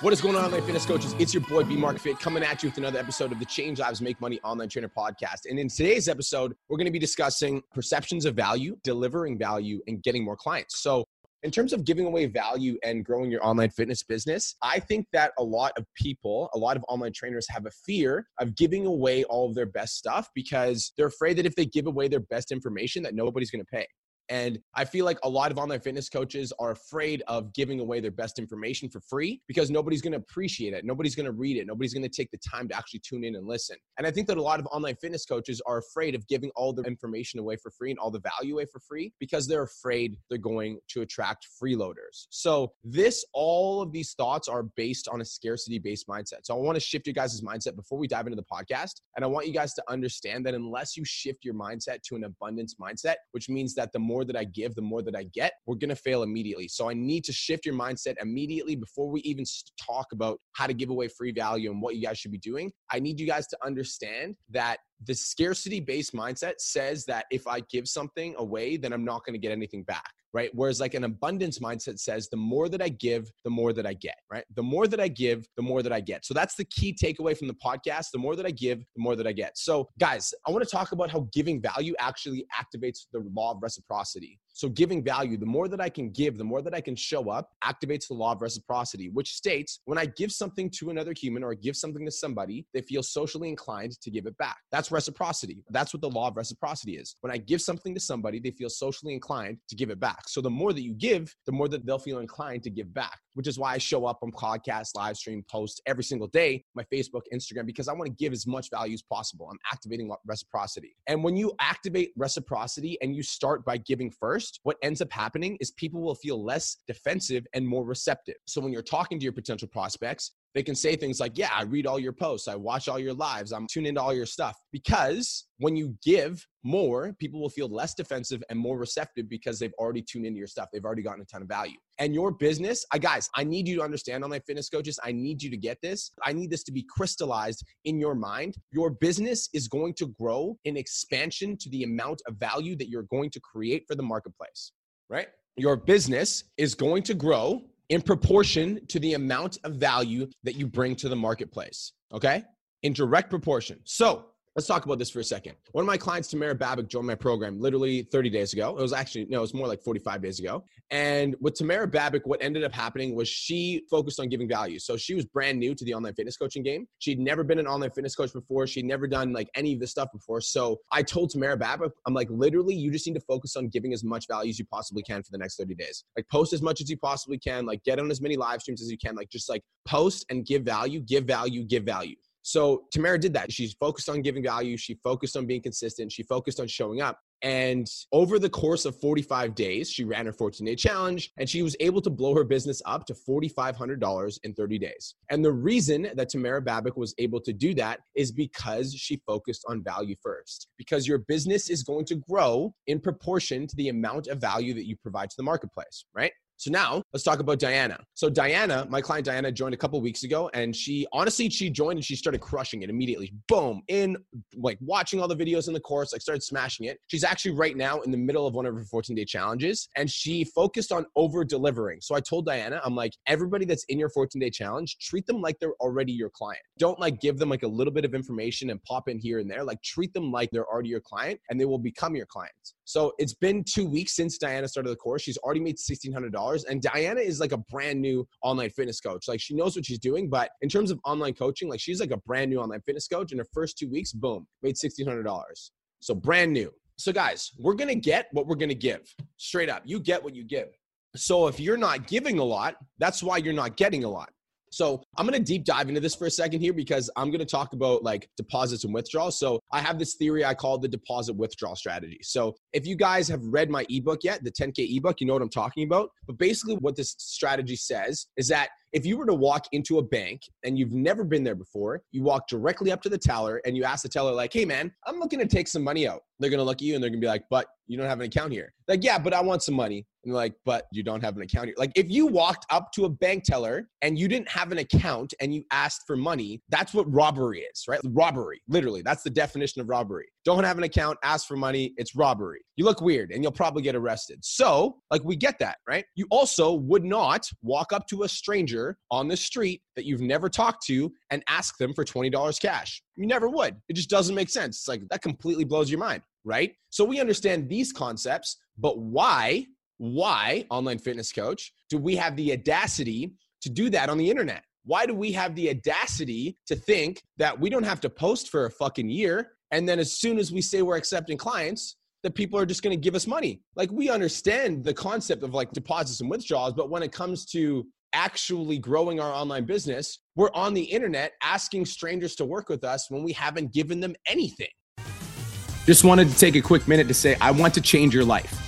What is going on, my fitness coaches? It's your boy B Mark Fit coming at you with another episode of the Change Lives Make Money Online Trainer Podcast. And in today's episode, we're going to be discussing perceptions of value, delivering value, and getting more clients. So, in terms of giving away value and growing your online fitness business, I think that a lot of people, a lot of online trainers have a fear of giving away all of their best stuff because they're afraid that if they give away their best information that nobody's going to pay. And I feel like a lot of online fitness coaches are afraid of giving away their best information for free because nobody's going to appreciate it. Nobody's going to read it. Nobody's going to take the time to actually tune in and listen. And I think that a lot of online fitness coaches are afraid of giving all the information away for free and all the value away for free because they're afraid they're going to attract freeloaders. So, this, all of these thoughts are based on a scarcity based mindset. So, I want to shift your guys' mindset before we dive into the podcast. And I want you guys to understand that unless you shift your mindset to an abundance mindset, which means that the more more that I give, the more that I get, we're going to fail immediately. So I need to shift your mindset immediately before we even talk about how to give away free value and what you guys should be doing. I need you guys to understand that the scarcity based mindset says that if I give something away, then I'm not going to get anything back right? Whereas like an abundance mindset says the more that I give, the more that I get, right? The more that I give, the more that I get. So that's the key takeaway from the podcast. The more that I give, the more that I get. So guys, I want to talk about how giving value actually activates the law of reciprocity. So giving value, the more that I can give, the more that I can show up, activates the law of reciprocity, which states when I give something to another human or give something to somebody, they feel socially inclined to give it back. That's reciprocity. That's what the law of reciprocity is. When I give something to somebody, they feel socially inclined to give it back. So the more that you give, the more that they'll feel inclined to give back, which is why I show up on podcasts, live stream, posts every single day, my Facebook, Instagram, because I want to give as much value as possible. I'm activating reciprocity. And when you activate reciprocity and you start by giving first, what ends up happening is people will feel less defensive and more receptive. So when you're talking to your potential prospects, they can say things like, Yeah, I read all your posts, I watch all your lives, I'm tuned into all your stuff. Because when you give more, people will feel less defensive and more receptive because they've already tuned into your stuff. They've already gotten a ton of value. And your business, I guys, I need you to understand online fitness coaches. I need you to get this. I need this to be crystallized in your mind. Your business is going to grow in expansion to the amount of value that you're going to create for the marketplace, right? Your business is going to grow in proportion to the amount of value that you bring to the marketplace. Okay? In direct proportion. So, Let's talk about this for a second. One of my clients, Tamara Babick, joined my program literally 30 days ago. It was actually, no, it was more like 45 days ago. And with Tamara Babick, what ended up happening was she focused on giving value. So she was brand new to the online fitness coaching game. She'd never been an online fitness coach before. She'd never done like any of this stuff before. So I told Tamara Babick, I'm like, literally, you just need to focus on giving as much value as you possibly can for the next 30 days. Like post as much as you possibly can, like get on as many live streams as you can, like just like post and give value, give value, give value. So Tamara did that. She's focused on giving value. She focused on being consistent. She focused on showing up. And over the course of 45 days, she ran her 14 day challenge and she was able to blow her business up to $4,500 in 30 days. And the reason that Tamara Babick was able to do that is because she focused on value first. Because your business is going to grow in proportion to the amount of value that you provide to the marketplace, right? So now let's talk about Diana. So Diana, my client Diana joined a couple weeks ago and she honestly she joined and she started crushing it immediately. Boom, in like watching all the videos in the course, like started smashing it. She's actually right now in the middle of one of her 14-day challenges and she focused on over delivering. So I told Diana, I'm like everybody that's in your 14-day challenge, treat them like they're already your client. Don't like give them like a little bit of information and pop in here and there. Like treat them like they're already your client and they will become your clients. So it's been 2 weeks since Diana started the course. She's already made $1600 dollars. And Diana is like a brand new online fitness coach. Like she knows what she's doing, but in terms of online coaching, like she's like a brand new online fitness coach. In her first two weeks, boom, made $1,600. So brand new. So guys, we're to get what we're to give straight up. You get what you give. So if you're not giving a lot, that's why you're not getting a lot. So I'm going to deep dive into this for a second here because I'm going to talk about like deposits and withdrawals. So I have this theory I call the deposit withdrawal strategy. So if you guys have read my ebook yet, the 10K ebook, you know what I'm talking about. But basically, what this strategy says is that if you were to walk into a bank and you've never been there before, you walk directly up to the teller and you ask the teller, like, hey man, I'm looking to take some money out. They're gonna look at you and they're gonna be like, but you don't have an account here. Like, yeah, but I want some money. And like, but you don't have an account. Like, if you walked up to a bank teller and you didn't have an account and you asked for money, that's what robbery is, right? Robbery, literally. That's the definition of robbery. Don't have an account, ask for money, it's robbery. You look weird and you'll probably get arrested. So, like, we get that, right? You also would not walk up to a stranger on the street that you've never talked to and ask them for $20 cash. You never would. It just doesn't make sense. It's like that completely blows your mind, right? So we understand these concepts, but why, why, online fitness coach, do we have the audacity to do that on the internet? Why do we have the audacity to think that we don't have to post for a fucking year? And then as soon as we say we're accepting clients, that people are just going to give us money. Like we understand the concept of like deposits and withdrawals, but when it comes to actually growing our online business, we're on the internet asking strangers to work with us when we haven't given them anything. Just wanted to take a quick minute to say, I want to change your life.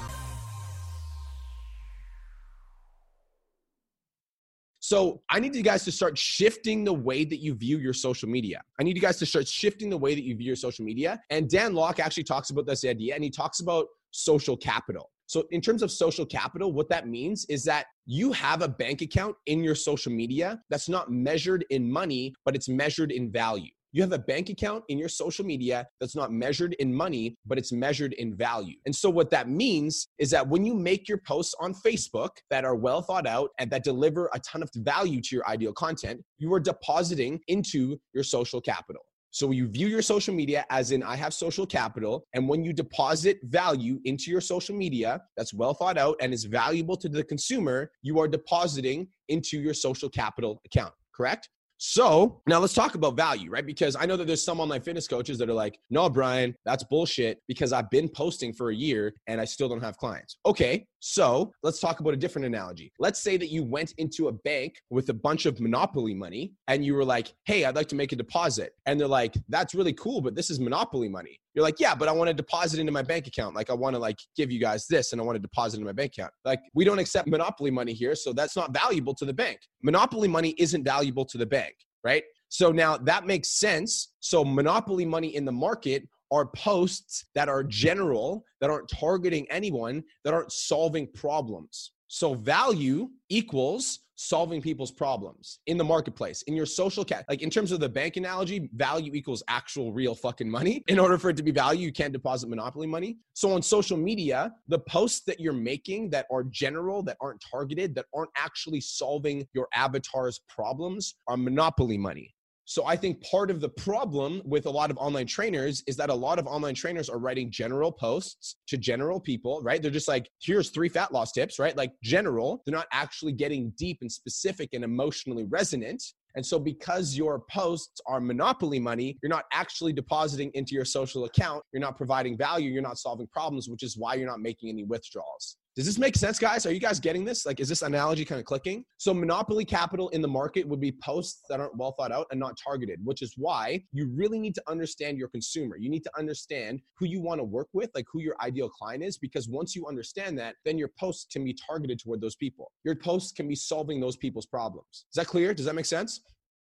So, I need you guys to start shifting the way that you view your social media. I need you guys to start shifting the way that you view your social media. And Dan Lok actually talks about this idea, and he talks about social capital. So, in terms of social capital, what that means is that you have a bank account in your social media that's not measured in money, but it's measured in value. You have a bank account in your social media that's not measured in money, but it's measured in value. And so, what that means is that when you make your posts on Facebook that are well thought out and that deliver a ton of value to your ideal content, you are depositing into your social capital. So you view your social media as in I have social capital. And when you deposit value into your social media that's well thought out and is valuable to the consumer, you are depositing into your social capital account, correct? So now let's talk about value, right? Because I know that there's some online fitness coaches that are like, no, Brian, that's bullshit because I've been posting for a year and I still don't have clients. Okay, so let's talk about a different analogy. Let's say that you went into a bank with a bunch of monopoly money and you were like, hey, I'd like to make a deposit. And they're like, that's really cool, but this is monopoly money. You're like, yeah, but I want to deposit into my bank account. Like I want to like give you guys this and I want to deposit into my bank account. Like we don't accept monopoly money here, so that's not valuable to the bank. Monopoly money isn't valuable to the bank, right? So now that makes sense. So monopoly money in the market are posts that are general, that aren't targeting anyone, that aren't solving problems. So value equals solving people's problems in the marketplace, in your social cat. Like in terms of the bank analogy, value equals actual real fucking money. In order for it to be value, you can't deposit monopoly money. So on social media, the posts that you're making that are general, that aren't targeted, that aren't actually solving your avatar's problems are monopoly money. So I think part of the problem with a lot of online trainers is that a lot of online trainers are writing general posts to general people, right? They're just like, here's three fat loss tips, right? Like general. They're not actually getting deep and specific and emotionally resonant. And so, because your posts are monopoly money, you're not actually depositing into your social account. You're not providing value. You're not solving problems, which is why you're not making any withdrawals. Does this make sense, guys? Are you guys getting this? Like, is this analogy kind of clicking? So, monopoly capital in the market would be posts that aren't well thought out and not targeted, which is why you really need to understand your consumer. You need to understand who you want to work with, like who your ideal client is, because once you understand that, then your posts can be targeted toward those people. Your posts can be solving those people's problems. Is that clear? Does that make sense?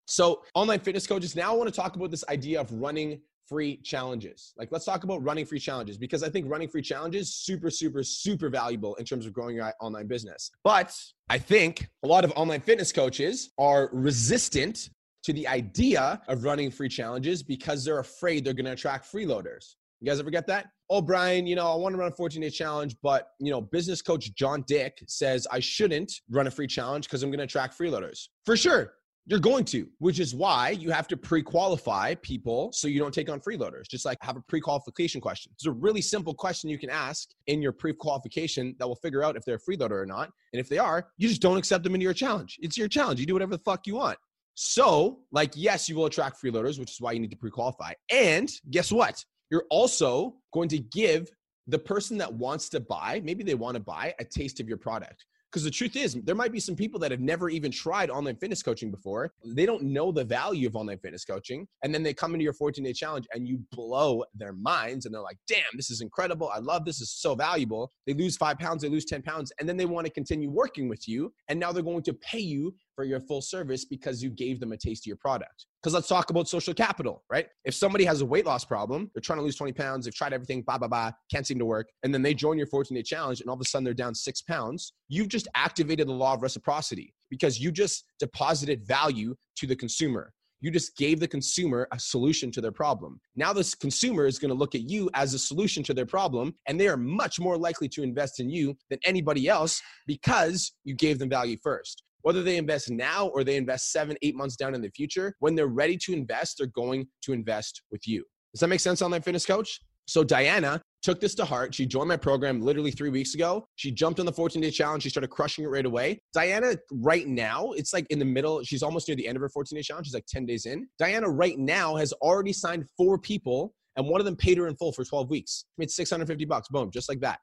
So, online fitness coaches, now I want to talk about this idea of running free challenges. Like, let's talk about running free challenges because I think running free challenges super, super, super valuable in terms of growing your online business. But I think a lot of online fitness coaches are resistant to the idea of running free challenges because they're afraid they're going to attract freeloaders. You guys ever get that? Oh, Brian, you know, I want to run a 14 day challenge, but, you know, business coach John Dick says I shouldn't run a free challenge because I'm going to attract freeloaders. For sure. You're going to, which is why you have to pre qualify people so you don't take on freeloaders. Just like have a pre qualification question. It's a really simple question you can ask in your pre qualification that will figure out if they're a freeloader or not. And if they are, you just don't accept them into your challenge. It's your challenge. You do whatever the fuck you want. So, like, yes, you will attract freeloaders, which is why you need to pre qualify. And guess what? You're also going to give the person that wants to buy, maybe they want to buy a taste of your product. Because the truth is, there might be some people that have never even tried online fitness coaching before. They don't know the value of online fitness coaching. And then they come into your 14 day challenge and you blow their minds and they're like, damn, this is incredible. I love this. This is so valuable. They lose five pounds, they lose 10 pounds, and then they want to continue working with you. And now they're going to pay you for your full service because you gave them a taste of your product. Because let's talk about social capital, right? If somebody has a weight loss problem, they're trying to lose 20 pounds, they've tried everything, blah, blah, blah, can't seem to work, and then they join your 14 day challenge and all of a sudden they're down six pounds, you've just activated the law of reciprocity because you just deposited value to the consumer. You just gave the consumer a solution to their problem. Now, this consumer is going to look at you as a solution to their problem, and they are much more likely to invest in you than anybody else because you gave them value first whether they invest now or they invest seven, eight months down in the future, when they're ready to invest, they're going to invest with you. Does that make sense, online fitness coach? So Diana took this to heart. She joined my program literally three weeks ago. She jumped on the 14 day challenge. She started crushing it right away. Diana, right now, it's like in the middle. She's almost near the end of her 14 day challenge. She's like 10 days in. Diana, right now, has already signed four people, and one of them paid her in full for 12 weeks. Made 650 bucks. Boom, just like that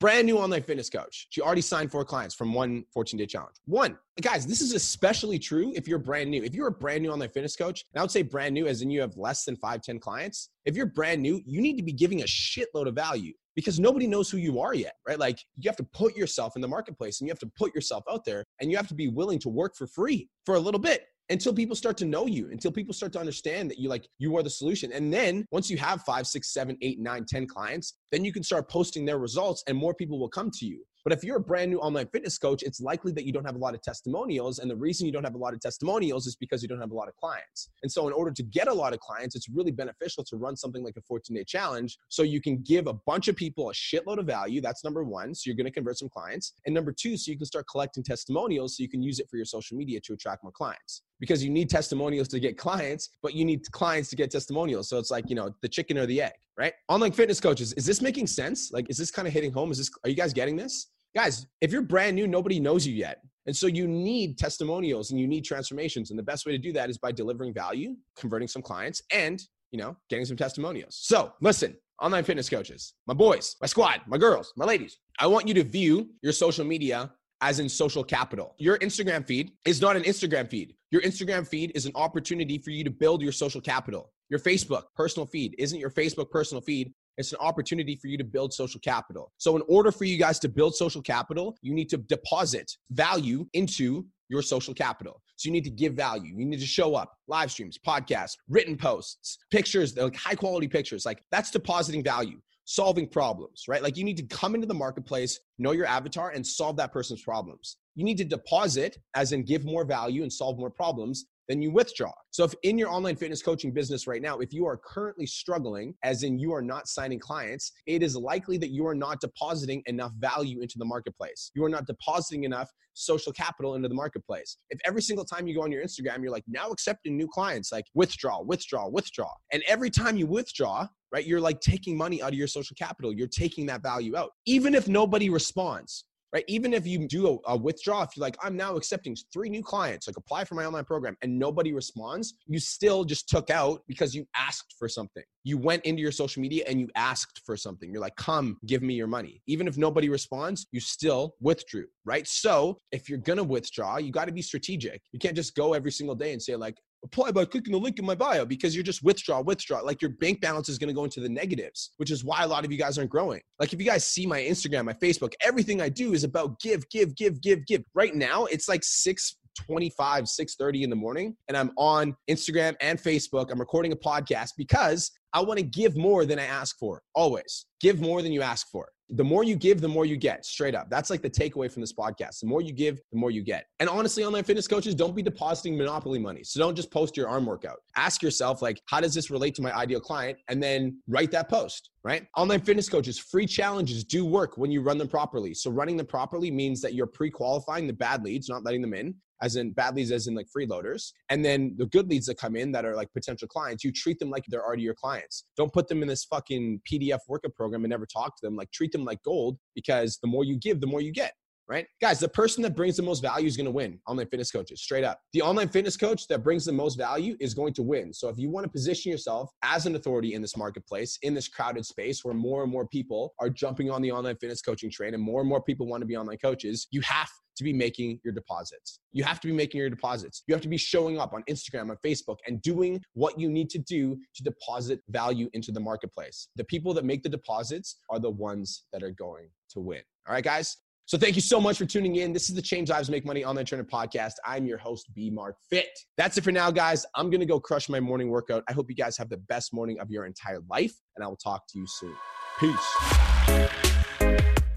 brand new online fitness coach. She already signed four clients from one 14 day challenge. One, guys, this is especially true if you're brand new. If you're a brand new online fitness coach, and I would say brand new as in you have less than five, 10 clients. If you're brand new, you need to be giving a shitload of value because nobody knows who you are yet, right? Like you have to put yourself in the marketplace and you have to put yourself out there and you have to be willing to work for free for a little bit until people start to know you until people start to understand that you like you are the solution. And then once you have five six seven eight nine ten clients then you can start posting their results and more people will come to you but if you're a brand new online fitness coach, it's likely that you don't have a lot of testimonials. And the reason you don't have a lot of testimonials is because you don't have a lot of clients. And so, in order to get a lot of clients, it's really beneficial to run something like a 14 day challenge so you can give a bunch of people a shitload of value. That's number one. So, you're going to convert some clients. And number two, so you can start collecting testimonials so you can use it for your social media to attract more clients because you need testimonials to get clients, but you need clients to get testimonials. So it's like, you know, the chicken or the egg, right? Online fitness coaches, is this making sense? Like, is this kind of hitting home? Is this, are you guys getting this? Guys, if you're brand new, nobody knows you yet. And so you need testimonials and you need transformations. And the best way to do that is by delivering value, converting some clients, and you know, getting some testimonials. So listen, online fitness coaches, my boys, my squad, my girls, my ladies, I want you to view your social media as in social capital. Your Instagram feed is not an Instagram feed. Your Instagram feed is an opportunity for you to build your social capital. Your Facebook personal feed isn't your Facebook personal feed. It's an opportunity for you to build social capital. So, in order for you guys to build social capital, you need to deposit value into your social capital. So you need to give value. You need to show up, live streams, podcasts, written posts, pictures, like high quality pictures. Like that's depositing value, solving problems, right? Like you need to come into the marketplace, know your avatar, and solve that person's problems. You need to deposit, as in give more value and solve more problems then you withdraw. So if in your mm. online fitness coaching business right now, if you are currently struggling, as in you are not signing clients, it is likely that you are not depositing enough value into the marketplace. You are not depositing enough social capital into the marketplace. If every single time you go on your Instagram, you're like, now accepting new clients, like withdraw, withdraw, withdraw. And every time you withdraw, right, you're like taking money out of your social capital. You're taking that value out. Even if nobody responds, right? Even if you do a, a, if you're like, I'm now accepting three new clients, like apply for my online program, and nobody responds, you still just took out because you asked for something. You went into your social media and you asked for something. You're like, come give me your money. Even if nobody responds, you still withdrew, right? So if you're gonna withdraw, you gotta be strategic. You can't just go every single day and say, like, apply by clicking the link in my bio because you're just withdraw, withdraw. Like your bank balance is going to go into the negatives, which is why a lot of you guys aren't growing. Like if you guys see my Instagram, my Facebook, everything I do is about give, give, give, give, give. Right now, it's like six 25 6.30 in the morning and i'm on instagram and facebook i'm recording a podcast because i want to give more than i ask for always give more than you ask for the more you give, the more you get, straight up. That's like the takeaway from this podcast. The more you give, the more you get. And honestly, online fitness coaches, don't be depositing monopoly money. So don't just post your arm workout. Ask yourself, like, how does this relate to my ideal client? And then write that post, right? Online fitness coaches, free challenges do work when you run them properly. So running them properly means that you're pre qualifying the bad leads, not letting them in. As in bad leads, as in like freeloaders. And then the good leads that come in that are like potential clients, you treat them like they're already your clients. Don't put them in this fucking PDF workup program and never talk to them. Like treat them like gold because the more you give, the more you get right? Guys, the person that brings the most value is going to win. Online fitness coaches, straight up. The online fitness coach that brings the most value is going to win. So if you want to position yourself as an authority in this marketplace, in this crowded space where more and more people are jumping on the online fitness coaching train and more and more people want to be online coaches, you have to be making your deposits. You have to be making your deposits. You have to be showing up on Instagram, on Facebook, and doing what you need to do to deposit value into the marketplace. The people that make the deposits are the ones that are going to win. All right, guys? So thank you so much for tuning in. This is the Change Lives Make Money Online Trainer podcast. I'm your host, B Mark Fit. That's it for now, guys. I'm gonna go crush my morning workout. I hope you guys have the best morning of your entire life, and I will talk to you soon. Peace.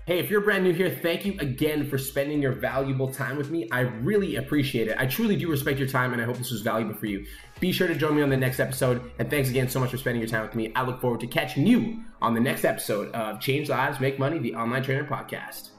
Hey, if you're brand new here, thank you again for spending your valuable time with me. I really appreciate it. I truly do respect your time, and I hope this was valuable for you. Be sure to join me on the next episode. And thanks again so much for spending your time with me. I look forward to catching you on the next episode of Change Lives, Make Money, the Online Trainer Podcast.